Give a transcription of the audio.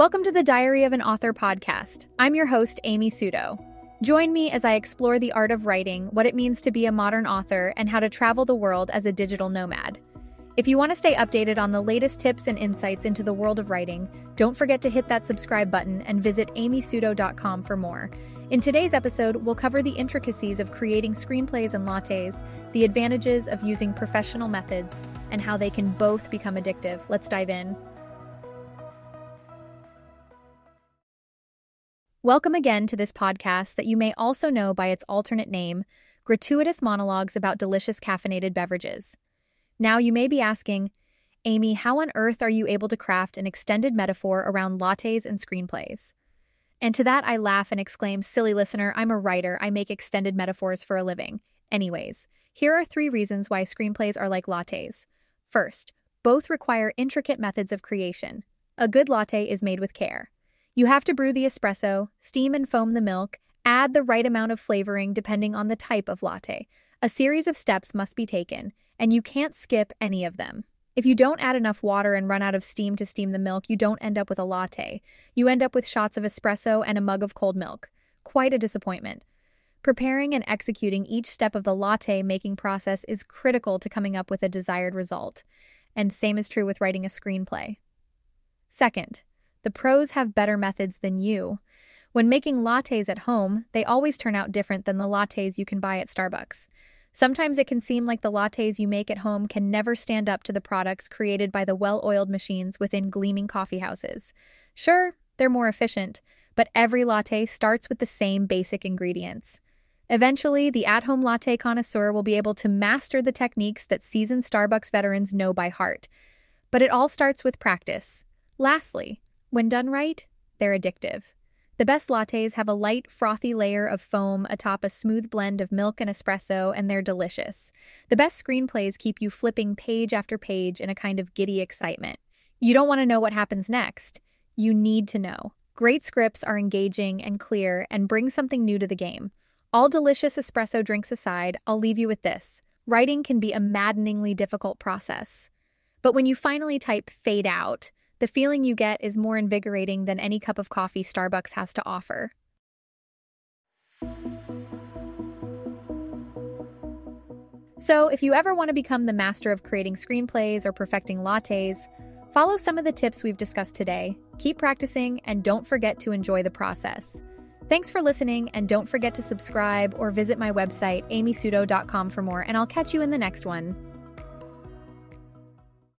Welcome to the Diary of an Author podcast. I'm your host, Amy Suto. Join me as I explore the art of writing, what it means to be a modern author, and how to travel the world as a digital nomad. If you want to stay updated on the latest tips and insights into the world of writing, don't forget to hit that subscribe button and visit amysuto.com for more. In today's episode, we'll cover the intricacies of creating screenplays and lattes, the advantages of using professional methods, and how they can both become addictive. Let's dive in. Welcome again to this podcast that you may also know by its alternate name, Gratuitous Monologues About Delicious Caffeinated Beverages. Now, you may be asking, Amy, how on earth are you able to craft an extended metaphor around lattes and screenplays? And to that, I laugh and exclaim, Silly listener, I'm a writer. I make extended metaphors for a living. Anyways, here are three reasons why screenplays are like lattes. First, both require intricate methods of creation. A good latte is made with care. You have to brew the espresso, steam and foam the milk, add the right amount of flavoring depending on the type of latte. A series of steps must be taken, and you can't skip any of them. If you don't add enough water and run out of steam to steam the milk, you don't end up with a latte. You end up with shots of espresso and a mug of cold milk. Quite a disappointment. Preparing and executing each step of the latte making process is critical to coming up with a desired result. And same is true with writing a screenplay. Second, the pros have better methods than you. When making lattes at home, they always turn out different than the lattes you can buy at Starbucks. Sometimes it can seem like the lattes you make at home can never stand up to the products created by the well oiled machines within gleaming coffee houses. Sure, they're more efficient, but every latte starts with the same basic ingredients. Eventually, the at home latte connoisseur will be able to master the techniques that seasoned Starbucks veterans know by heart. But it all starts with practice. Lastly, when done right, they're addictive. The best lattes have a light, frothy layer of foam atop a smooth blend of milk and espresso, and they're delicious. The best screenplays keep you flipping page after page in a kind of giddy excitement. You don't want to know what happens next. You need to know. Great scripts are engaging and clear and bring something new to the game. All delicious espresso drinks aside, I'll leave you with this. Writing can be a maddeningly difficult process. But when you finally type fade out, the feeling you get is more invigorating than any cup of coffee Starbucks has to offer. So, if you ever want to become the master of creating screenplays or perfecting lattes, follow some of the tips we've discussed today, keep practicing, and don't forget to enjoy the process. Thanks for listening, and don't forget to subscribe or visit my website, amysuto.com, for more, and I'll catch you in the next one.